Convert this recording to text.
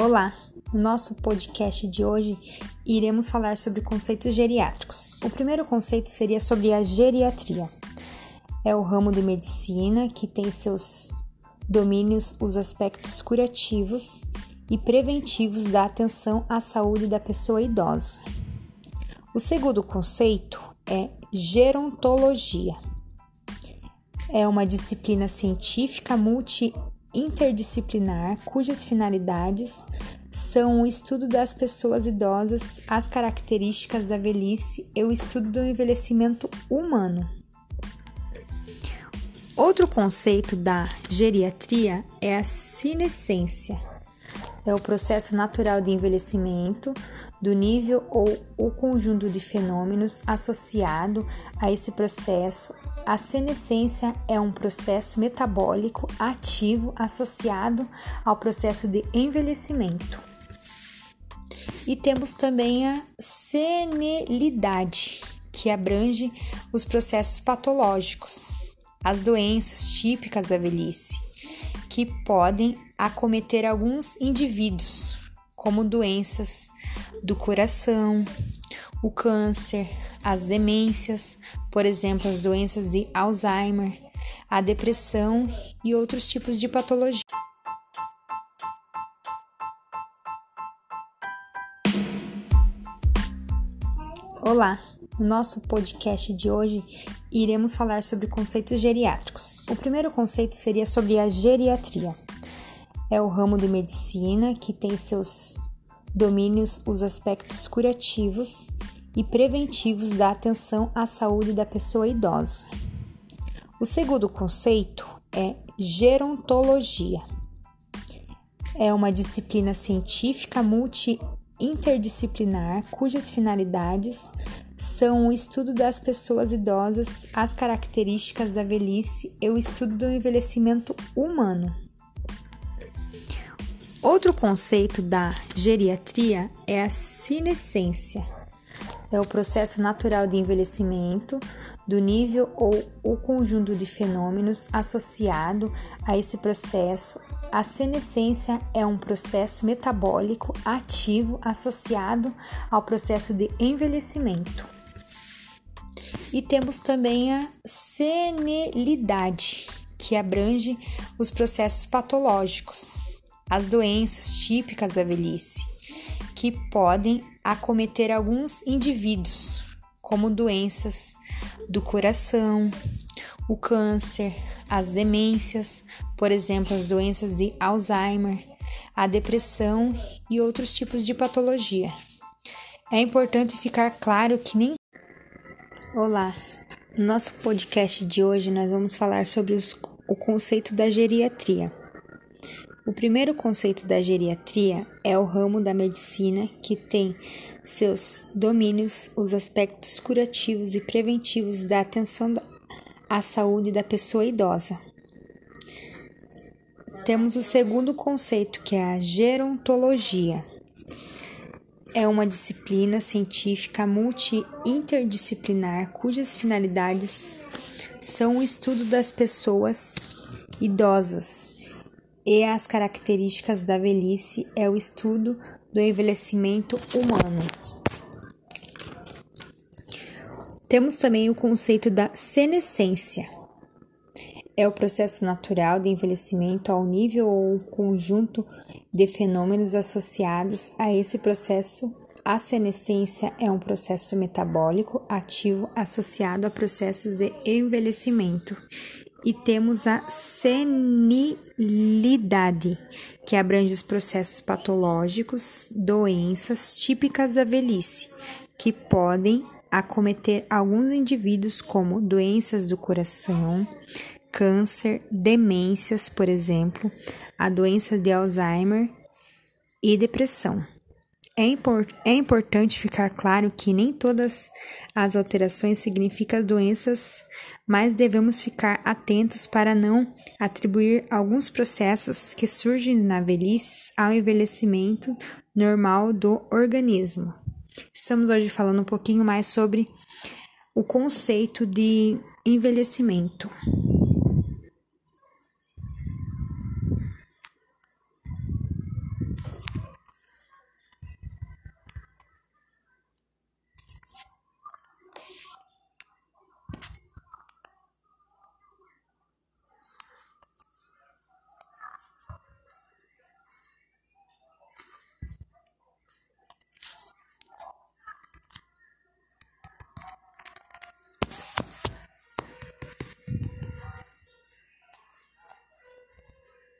Olá! No nosso podcast de hoje iremos falar sobre conceitos geriátricos. O primeiro conceito seria sobre a geriatria. É o ramo de medicina que tem seus domínios os aspectos curativos e preventivos da atenção à saúde da pessoa idosa. O segundo conceito é gerontologia. É uma disciplina científica multi interdisciplinar cujas finalidades são o estudo das pessoas idosas, as características da velhice e o estudo do envelhecimento humano. Outro conceito da geriatria é a senescência. É o processo natural de envelhecimento do nível ou o conjunto de fenômenos associado a esse processo a senescência é um processo metabólico ativo associado ao processo de envelhecimento. E temos também a senilidade, que abrange os processos patológicos, as doenças típicas da velhice, que podem acometer alguns indivíduos, como doenças do coração, o câncer, as demências, por exemplo, as doenças de Alzheimer, a depressão e outros tipos de patologia. Olá! No nosso podcast de hoje iremos falar sobre conceitos geriátricos. O primeiro conceito seria sobre a geriatria. É o ramo de medicina que tem seus domínios os aspectos curativos e preventivos da atenção à saúde da pessoa idosa. O segundo conceito é gerontologia. É uma disciplina científica multi-interdisciplinar cujas finalidades são o estudo das pessoas idosas, as características da velhice e o estudo do envelhecimento humano. Outro conceito da geriatria é a senescência é o processo natural de envelhecimento do nível ou o conjunto de fenômenos associado a esse processo. A senescência é um processo metabólico ativo associado ao processo de envelhecimento. E temos também a senilidade, que abrange os processos patológicos, as doenças típicas da velhice, que podem acometer alguns indivíduos, como doenças do coração, o câncer, as demências, por exemplo, as doenças de Alzheimer, a depressão e outros tipos de patologia. É importante ficar claro que nem. Olá! No nosso podcast de hoje nós vamos falar sobre os, o conceito da geriatria. O primeiro conceito da geriatria é o ramo da medicina que tem seus domínios os aspectos curativos e preventivos da atenção à saúde da pessoa idosa. Temos o segundo conceito, que é a gerontologia. É uma disciplina científica multi-interdisciplinar cujas finalidades são o estudo das pessoas idosas e as características da velhice é o estudo do envelhecimento humano. Temos também o conceito da senescência. É o processo natural de envelhecimento ao nível ou conjunto de fenômenos associados a esse processo. A senescência é um processo metabólico ativo associado a processos de envelhecimento e temos a senilidade, que abrange os processos patológicos, doenças típicas da velhice, que podem acometer alguns indivíduos, como doenças do coração, câncer, demências, por exemplo, a doença de Alzheimer e depressão. É, é importante ficar claro que nem todas as alterações significam doenças, mas devemos ficar atentos para não atribuir alguns processos que surgem na velhice ao envelhecimento normal do organismo. Estamos hoje falando um pouquinho mais sobre o conceito de envelhecimento.